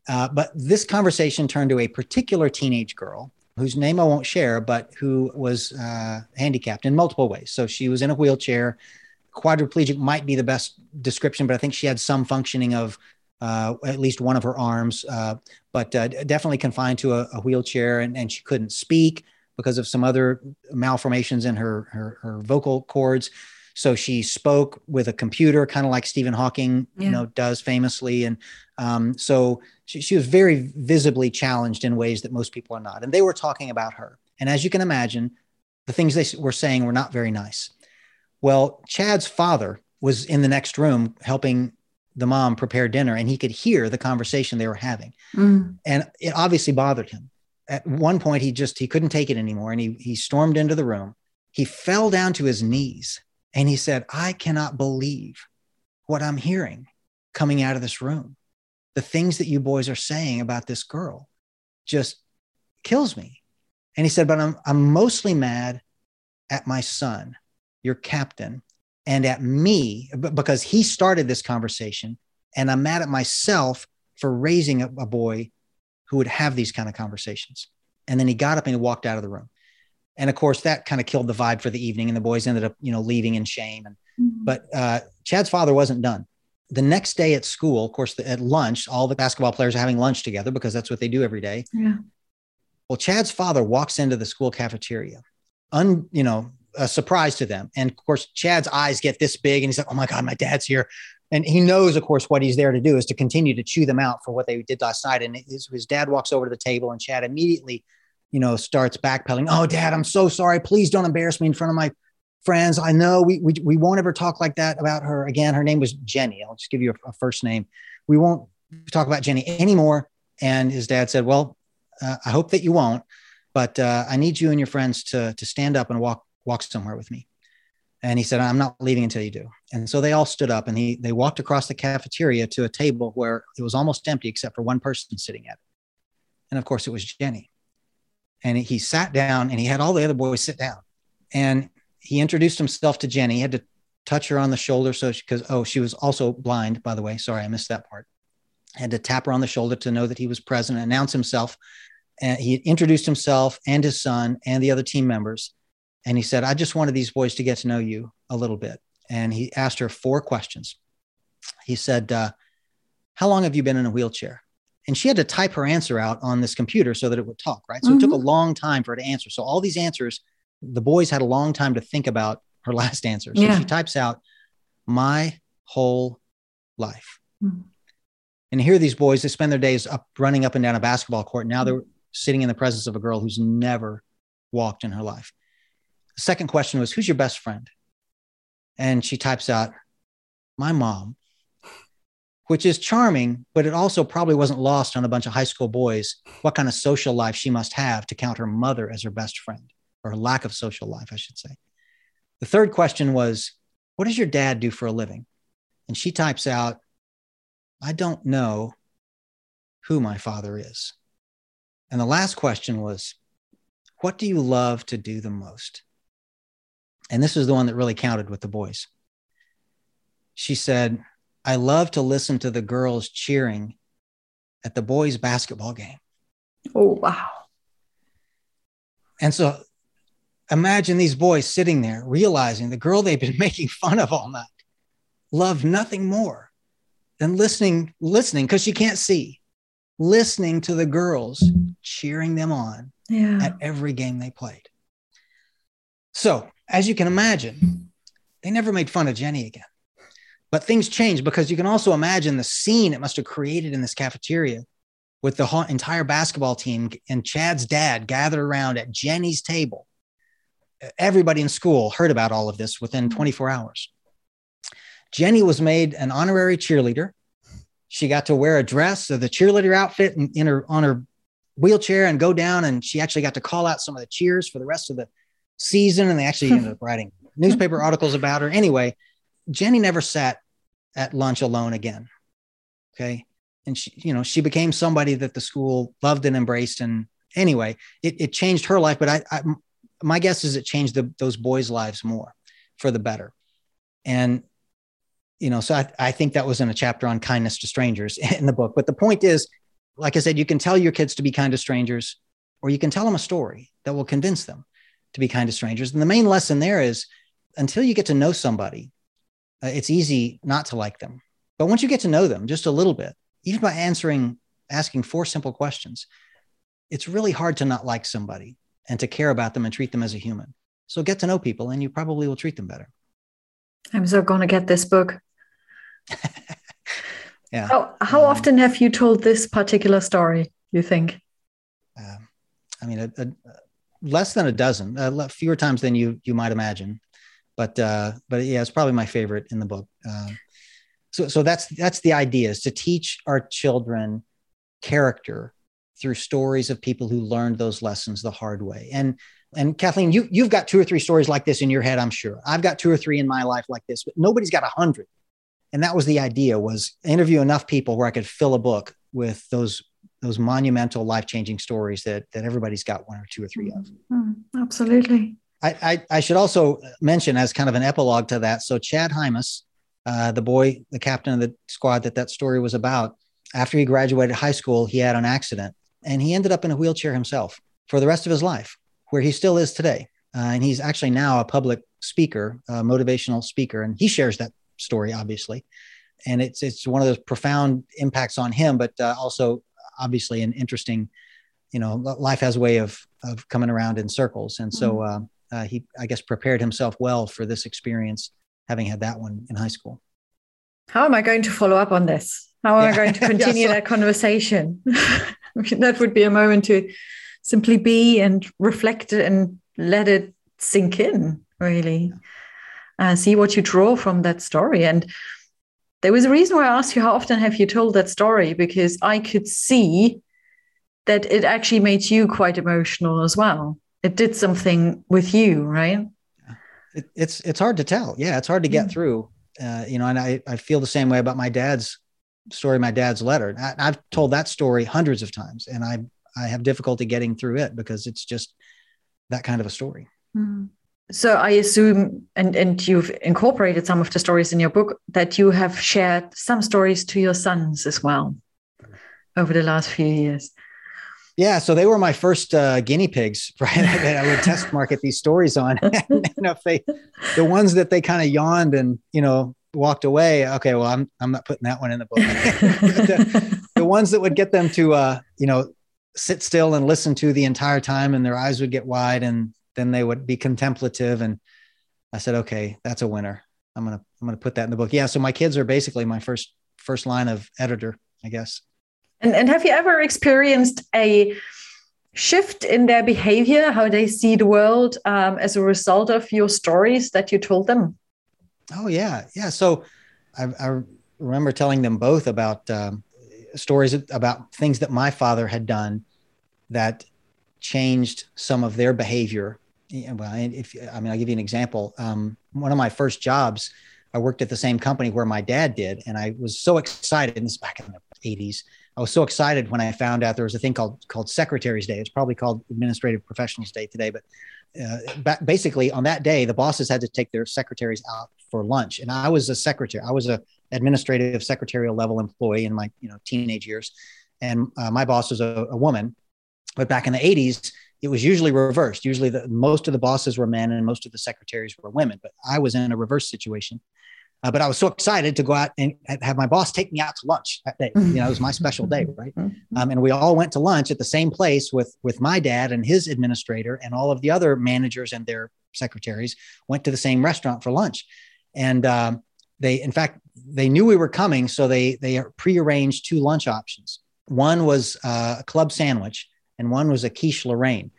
Uh, but this conversation turned to a particular teenage girl whose name I won't share, but who was uh, handicapped in multiple ways. So she was in a wheelchair quadriplegic might be the best description, but I think she had some functioning of uh, at least one of her arms, uh, but uh, definitely confined to a, a wheelchair, and, and, she couldn't speak because of some other malformations in her, her, her vocal cords. So she spoke with a computer, kind of like Stephen Hawking, yeah. you know, does famously. And um, so she, she was very visibly challenged in ways that most people are not. And they were talking about her. And as you can imagine, the things they were saying were not very nice. Well, Chad's father was in the next room helping the mom prepare dinner and he could hear the conversation they were having. Mm. And it obviously bothered him. At one point he just he couldn't take it anymore and he he stormed into the room. He fell down to his knees and he said, "I cannot believe what I'm hearing coming out of this room. The things that you boys are saying about this girl just kills me." And he said, "But I'm I'm mostly mad at my son your captain, and at me because he started this conversation. And I'm mad at myself for raising a, a boy who would have these kind of conversations. And then he got up and he walked out of the room. And of course, that kind of killed the vibe for the evening. And the boys ended up, you know, leaving in shame. And mm-hmm. but uh, Chad's father wasn't done. The next day at school, of course, the, at lunch, all the basketball players are having lunch together because that's what they do every day. Yeah. Well, Chad's father walks into the school cafeteria, un, you know, a surprise to them. And of course, Chad's eyes get this big and he's like, oh my God, my dad's here. And he knows, of course, what he's there to do is to continue to chew them out for what they did last night. And his, his dad walks over to the table and Chad immediately, you know, starts backpedaling. Oh, dad, I'm so sorry. Please don't embarrass me in front of my friends. I know we, we, we won't ever talk like that about her again. Her name was Jenny. I'll just give you a, a first name. We won't talk about Jenny anymore. And his dad said, well, uh, I hope that you won't, but uh, I need you and your friends to, to stand up and walk walk somewhere with me. And he said, I'm not leaving until you do. And so they all stood up and he, they walked across the cafeteria to a table where it was almost empty except for one person sitting at it. And of course, it was Jenny. And he sat down and he had all the other boys sit down. And he introduced himself to Jenny. He had to touch her on the shoulder. So, because, oh, she was also blind, by the way. Sorry, I missed that part. Had to tap her on the shoulder to know that he was present, announce himself. And he introduced himself and his son and the other team members and he said, I just wanted these boys to get to know you a little bit. And he asked her four questions. He said, uh, How long have you been in a wheelchair? and she had to type her answer out on this computer so that it would talk, right? So mm-hmm. it took a mm-hmm. long time for her to answer. So all these answers, the boys had a long time to think about her last answer. So yeah. she types out my whole life. Mm-hmm. And here these boys, they spend their days up running up and down a basketball court. Now they're sitting in the presence of a girl who's never walked in her life. The second question was, Who's your best friend? And she types out, My mom which is charming, but it also probably wasn't lost on a bunch of high school boys what kind of social life she must have to count her mother as her best friend, or her lack of social life, I should say. The third question was, What does your dad do for a living? And she types out, I don't know who my father is. And the last question was, What do you love to do the most? And this is the one that really counted with the boys. She said, I love to listen to the girls cheering at the boys' basketball game. Oh, wow. And so imagine these boys sitting there realizing the girl they've been making fun of all night loved nothing more than listening, listening, because she can't see, listening to the girls cheering them on yeah. at every game they played. So, as you can imagine, they never made fun of Jenny again. But things changed because you can also imagine the scene it must have created in this cafeteria with the whole entire basketball team and Chad's dad gathered around at Jenny's table. Everybody in school heard about all of this within mm-hmm. 24 hours. Jenny was made an honorary cheerleader. She got to wear a dress of the cheerleader outfit in, in her on her wheelchair and go down, and she actually got to call out some of the cheers for the rest of the season. And they actually ended up writing newspaper articles about her. Anyway, Jenny never sat at lunch alone again. Okay. And she, you know, she became somebody that the school loved and embraced. And anyway, it, it changed her life. But I, I my guess is it changed the, those boys' lives more for the better. And, you know, so I, I think that was in a chapter on kindness to strangers in the book. But the point is, like I said, you can tell your kids to be kind to strangers, or you can tell them a story that will convince them to be kind to strangers. And the main lesson there is until you get to know somebody, uh, it's easy not to like them. But once you get to know them just a little bit, even by answering, asking four simple questions, it's really hard to not like somebody and to care about them and treat them as a human. So get to know people and you probably will treat them better. I'm so going to get this book. yeah. How, how um, often have you told this particular story, you think? Uh, I mean, a, a, less than a dozen, uh, fewer times than you you might imagine but uh, but yeah, it's probably my favorite in the book. Uh, so so that's that's the idea is to teach our children character through stories of people who learned those lessons the hard way. And and Kathleen, you you've got two or three stories like this in your head, I'm sure. I've got two or three in my life like this, but nobody's got a hundred. And that was the idea was interview enough people where I could fill a book with those those monumental life-changing stories that that everybody's got one or two or three of. Mm, absolutely. I, I, I, should also mention as kind of an epilogue to that. So Chad Hymas, uh, the boy, the captain of the squad that that story was about, after he graduated high school, he had an accident and he ended up in a wheelchair himself for the rest of his life, where he still is today. Uh, and he's actually now a public speaker, a motivational speaker, and he shares that story, obviously. And it's it's one of those profound impacts on him, but uh, also obviously an interesting, you know, life has a way of of coming around in circles. And so, mm-hmm. uh, uh, he, I guess, prepared himself well for this experience, having had that one in high school. How am I going to follow up on this? How am yeah. I going to continue yeah, so- that conversation? that would be a moment to simply be and reflect and let it sink in, really. Uh, see what you draw from that story. And there was a reason why I asked you, how often have you told that story? Because I could see that it actually made you quite emotional as well it did something with you, right? It, it's it's hard to tell. Yeah, it's hard to get mm. through. Uh, you know, and I I feel the same way about my dad's story, my dad's letter. I, I've told that story hundreds of times, and I I have difficulty getting through it because it's just that kind of a story. Mm. So I assume, and and you've incorporated some of the stories in your book that you have shared some stories to your sons as well over the last few years. Yeah, so they were my first uh, guinea pigs, right? that I would test market these stories on. and if they, the ones that they kind of yawned and you know walked away, okay, well, I'm I'm not putting that one in the book. the, the, ones that would get them to, uh, you know, sit still and listen to the entire time and their eyes would get wide and then they would be contemplative. And I said, okay, that's a winner. I'm going to, I'm going to put that in the book. Yeah. So my kids are basically my first, first line of editor, I guess. And, and have you ever experienced a shift in their behavior, how they see the world um, as a result of your stories that you told them? Oh yeah, yeah. So I, I remember telling them both about um, stories about things that my father had done that changed some of their behavior. Yeah, well, if I mean, I'll give you an example. Um, one of my first jobs, I worked at the same company where my dad did, and I was so excited. And this back in the '80s, I was so excited when I found out there was a thing called called Secretary's Day. It's probably called Administrative Professionals Day today, but uh, basically on that day, the bosses had to take their secretaries out for lunch, and I was a secretary. I was a administrative secretarial level employee in my you know teenage years, and uh, my boss was a, a woman. But back in the '80s, it was usually reversed. Usually, the, most of the bosses were men and most of the secretaries were women. But I was in a reverse situation. Uh, but I was so excited to go out and have my boss take me out to lunch that day. You know, it was my special day, right? Um, and we all went to lunch at the same place with with my dad and his administrator and all of the other managers and their secretaries went to the same restaurant for lunch. And um, they, in fact, they knew we were coming, so they they prearranged two lunch options. One was uh, a club sandwich, and one was a quiche Lorraine.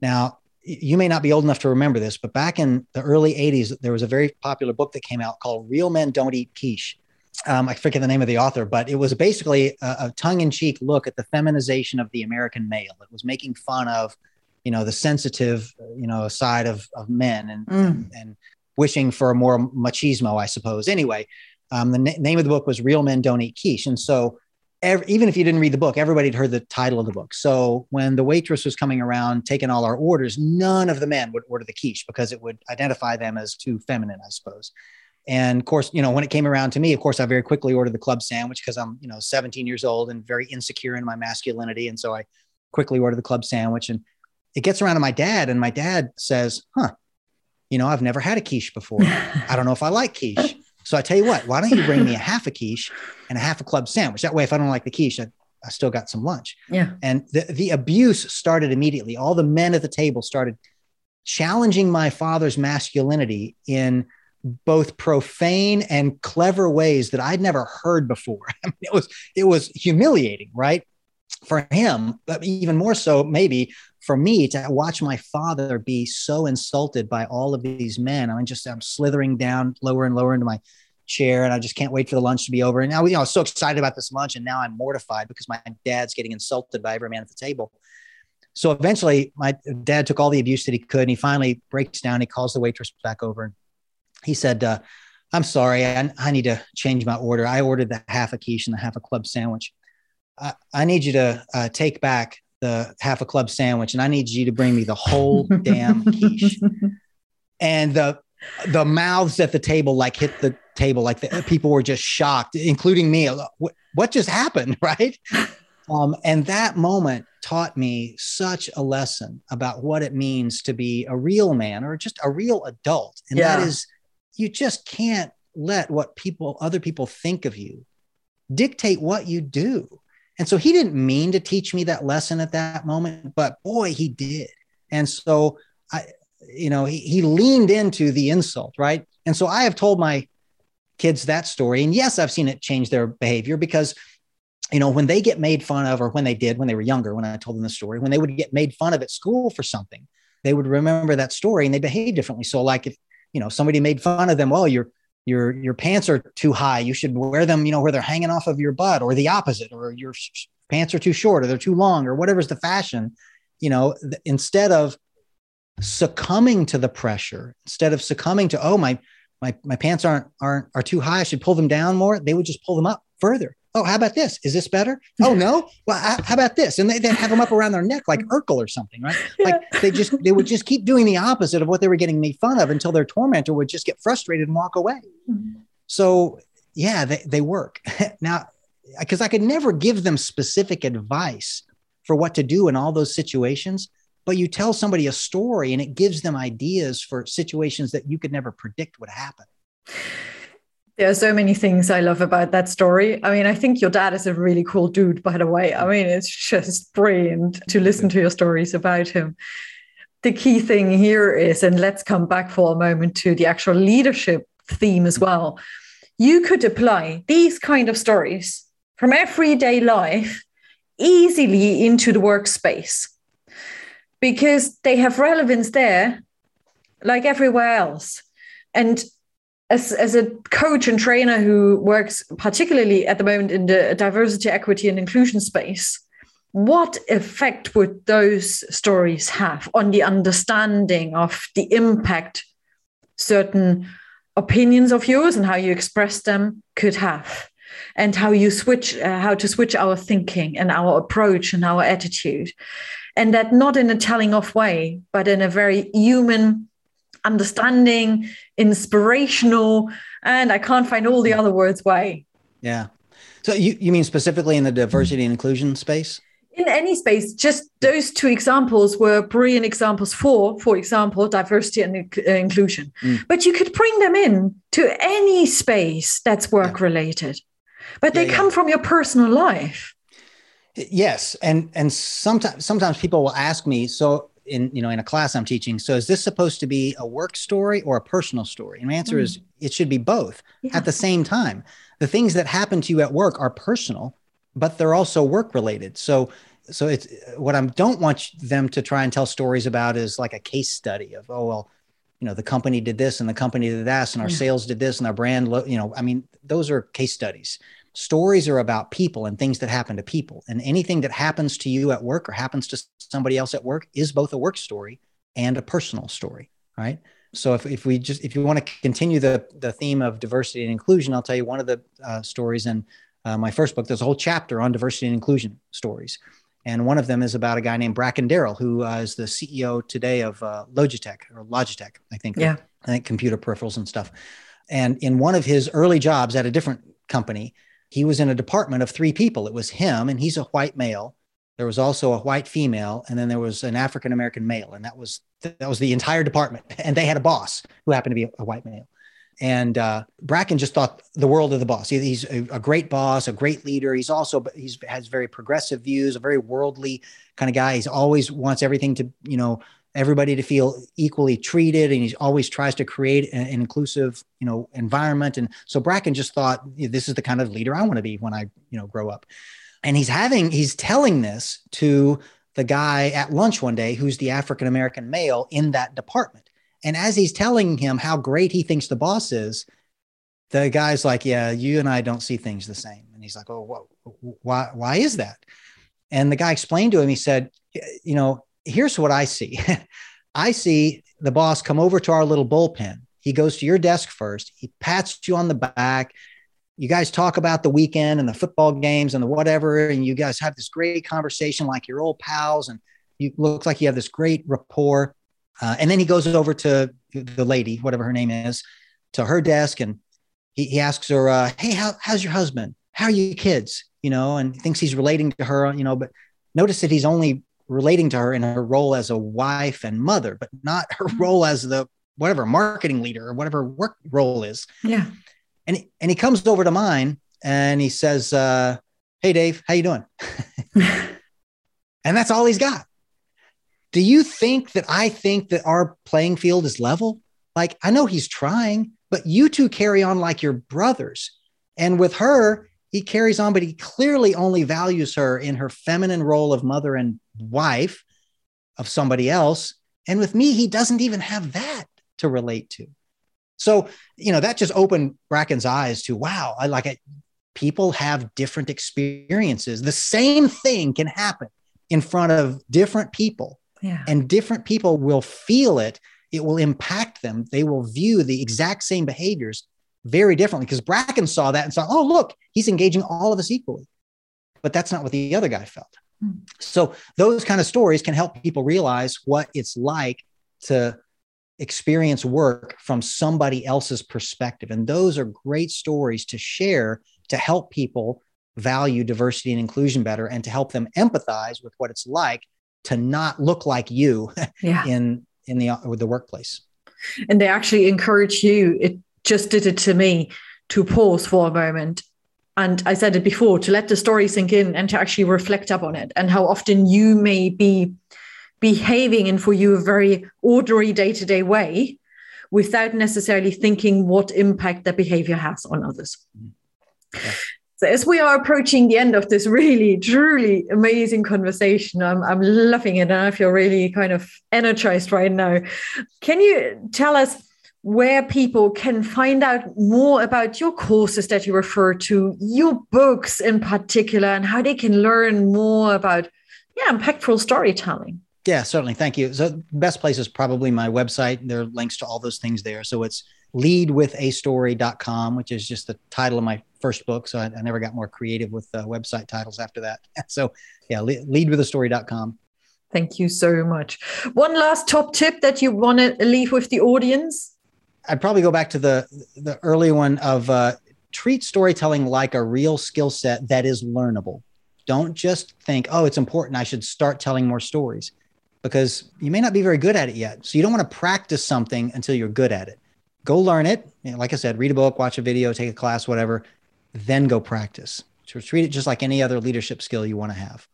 Now, you may not be old enough to remember this, but back in the early 80s, there was a very popular book that came out called Real Men Don't Eat Quiche. Um, I forget the name of the author, but it was basically a, a tongue in cheek look at the feminization of the American male. It was making fun of, you know, the sensitive, you know, side of, of men and, mm. and, and, wishing for a more machismo, I suppose. Anyway, um, the na- name of the book was Real Men Don't Eat Quiche. And so every, even if you didn't read the book, everybody had heard the title of the book. So when the waitress was coming around taking all our orders, none of the men would order the quiche because it would identify them as too feminine, I suppose. And of course, you know, when it came around to me, of course, I very quickly ordered the club sandwich because I'm, you know, 17 years old and very insecure in my masculinity. And so I quickly ordered the club sandwich. And it gets around to my dad, and my dad says, Huh, you know, I've never had a quiche before. I don't know if I like quiche. So I tell you what, why don't you bring me a half a quiche and a half a club sandwich? That way, if I don't like the quiche, I, I still got some lunch. Yeah. And the, the abuse started immediately. All the men at the table started challenging my father's masculinity in both profane and clever ways that I'd never heard before. I mean, it was it was humiliating, right? For him, but even more so, maybe for me to watch my father be so insulted by all of these men, I mean, just I'm slithering down lower and lower into my chair, and I just can't wait for the lunch to be over. And now, you know, I was so excited about this lunch, and now I'm mortified because my dad's getting insulted by every man at the table. So eventually, my dad took all the abuse that he could, and he finally breaks down. He calls the waitress back over, and he said, uh, "I'm sorry, I, I, need to change my order. I ordered the half a quiche and the half a club sandwich. I, I need you to uh, take back the half a club sandwich and I need you to bring me the whole damn quiche. And the the mouths at the table like hit the table like the, people were just shocked, including me. What, what just happened, right? Um, and that moment taught me such a lesson about what it means to be a real man or just a real adult. And yeah. that is, you just can't let what people, other people think of you dictate what you do. And so he didn't mean to teach me that lesson at that moment, but boy, he did. And so I, you know, he, he leaned into the insult, right? And so I have told my kids that story. And yes, I've seen it change their behavior because, you know, when they get made fun of, or when they did when they were younger, when I told them the story, when they would get made fun of at school for something, they would remember that story and they behave differently. So, like if, you know, somebody made fun of them, oh, well, you're, your your pants are too high you should wear them you know where they're hanging off of your butt or the opposite or your pants are too short or they're too long or whatever's the fashion you know th- instead of succumbing to the pressure instead of succumbing to oh my my my pants aren't aren't are too high i should pull them down more they would just pull them up further oh, how about this? Is this better? Oh no. Well, how about this? And they then have them up around their neck like Urkel or something, right? Like they just they would just keep doing the opposite of what they were getting made fun of until their tormentor would just get frustrated and walk away. Mm-hmm. So yeah, they, they work now because I could never give them specific advice for what to do in all those situations. But you tell somebody a story and it gives them ideas for situations that you could never predict would happen There are so many things I love about that story. I mean, I think your dad is a really cool dude, by the way. I mean, it's just brilliant to listen to your stories about him. The key thing here is, and let's come back for a moment to the actual leadership theme as well. You could apply these kind of stories from everyday life easily into the workspace because they have relevance there like everywhere else. And as, as a coach and trainer who works particularly at the moment in the diversity, equity, and inclusion space, what effect would those stories have on the understanding of the impact certain opinions of yours and how you express them could have? and how you switch uh, how to switch our thinking and our approach and our attitude and that not in a telling off way but in a very human understanding inspirational and i can't find all the other words way yeah. So you, you mean specifically in the diversity and inclusion space? In any space just those two examples were brilliant examples for for example diversity and uh, inclusion. Mm. but you could bring them in to any space that's work related but they yeah, come from your personal life yes and and sometimes sometimes people will ask me so in you know in a class i'm teaching so is this supposed to be a work story or a personal story? And my answer mm. is it should be both yeah. at the same time. The things that happen to you at work are personal but they're also work related so so it's what i don't want them to try and tell stories about is like a case study of oh well you know the company did this and the company did that and our sales did this and our brand you know i mean those are case studies stories are about people and things that happen to people and anything that happens to you at work or happens to somebody else at work is both a work story and a personal story right so if, if we just if you want to continue the the theme of diversity and inclusion i'll tell you one of the uh, stories in uh, my first book there's a whole chapter on diversity and inclusion stories and one of them is about a guy named Bracken Darrell, who uh, is the CEO today of uh, Logitech or Logitech, I think. Yeah. I think computer peripherals and stuff. And in one of his early jobs at a different company, he was in a department of three people. It was him, and he's a white male. There was also a white female, and then there was an African American male, and that was that was the entire department. And they had a boss who happened to be a white male. And uh, Bracken just thought the world of the boss. He, he's a, a, great boss, a great leader. He's also he's has very progressive views, a very worldly kind of guy. He's always wants everything to you know everybody to feel equally treated, and he always tries to create an, inclusive you know environment. And so Bracken just thought this is the kind of leader I want to be when I you know grow up. And he's having he's telling this to the guy at lunch one day who's the African American male in that department. And as he's telling him how great he thinks the boss is, the guy's like, "Yeah, you and I don't see things the same." And he's like, "Oh, what, why? Why is that?" And the guy explained to him. He said, "You know, here's what I see. I see the boss come over to our little bullpen. He goes to your desk first. He pats you on the back. You guys talk about the weekend and the football games and the whatever, and you guys have this great conversation like your old pals, and you look like you have this great rapport. Uh, and then he goes over to the lady, whatever her name is, to her desk, and he, he asks her, uh, "Hey, how, how's your husband? How are your kids?" You know, and thinks he's relating to her. You know, but notice that he's only relating to her in her role as a wife and mother, but not her mm-hmm. role as the whatever marketing leader or whatever work role is. Yeah. And he, and he comes over to mine and he says, uh, "Hey, Dave, how you doing?" and that's all he's got do you think that I think that our playing field is level? Like, I know he's trying, but you two carry on like your brothers. And with her, he carries on, but he clearly only values her in her feminine role of mother and wife of somebody else. And with me, he doesn't even have that to relate to. So, you know, that just opened Bracken's eyes to wow, I like it. People have different experiences. The same thing can happen in front of different people yeah. And different people will feel it. It will impact them. They will view the exact same behaviors very differently because Bracken saw that and saw, oh, look, he's engaging all of us equally. But that's not what the other guy felt. Mm. So those kind of stories can help people realize what it's like to experience work from somebody else's perspective. And those are great stories to share to help people value diversity and inclusion better and to help them empathize with what it's like to not look like you yeah. in in the the workplace and they actually encourage you it just did it to me to pause for a moment. And I said it before to let the story sink in and to actually reflect upon it and how often you may be behaving in for you a very ordinary day to day way without necessarily thinking what impact that behavior has on others. Yeah. So, as we are approaching the end of this really, truly amazing conversation, I'm, I'm loving it and I feel really kind of energized right now. Can you tell us? Where people can find out more about your courses that you refer to, your books in particular, and how they can learn more about yeah, impactful storytelling. Yeah, certainly. Thank you. So, best place is probably my website. There are links to all those things there. So, it's leadwithastory.com, which is just the title of my first book. So, I, I never got more creative with uh, website titles after that. So, yeah, leadwithastory.com. Thank you so much. One last top tip that you want to leave with the audience? I'd probably go back to the the early one of uh, treat storytelling like a real skill set that is learnable. Don't just think, oh, it's important. I should start telling more stories because you may not be very good at it yet. So you don't want to practice something until you're good at it. Go learn it. like I said, read a book, watch a video, take a class, whatever, then go practice. So treat it just like any other leadership skill you want to have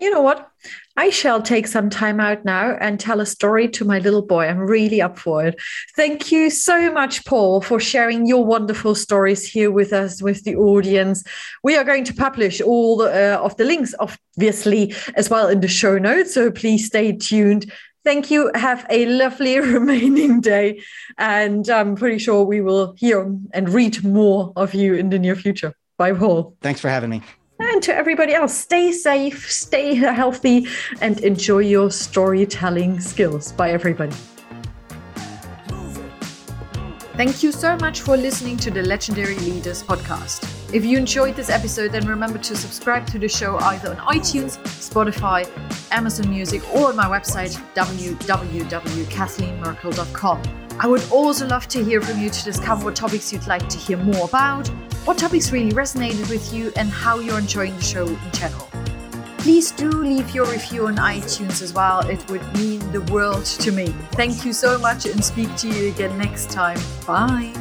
you know what? I shall take some time out now and tell a story to my little boy. I'm really up for it. Thank you so much, Paul, for sharing your wonderful stories here with us, with the audience. We are going to publish all the, uh, of the links, obviously, as well in the show notes. So please stay tuned. Thank you. Have a lovely remaining day. And I'm pretty sure we will hear and read more of you in the near future. Bye, Paul. Thanks for having me. And to everybody else, stay safe, stay healthy, and enjoy your storytelling skills. Bye, everybody. Thank you so much for listening to the Legendary Leaders podcast. If you enjoyed this episode, then remember to subscribe to the show either on iTunes, Spotify, Amazon Music, or on my website, www.kathleenmerkel.com. I would also love to hear from you to discover what topics you'd like to hear more about, what topics really resonated with you, and how you're enjoying the show in general. Please do leave your review on iTunes as well. It would mean the world to me. Thank you so much and speak to you again next time. Bye.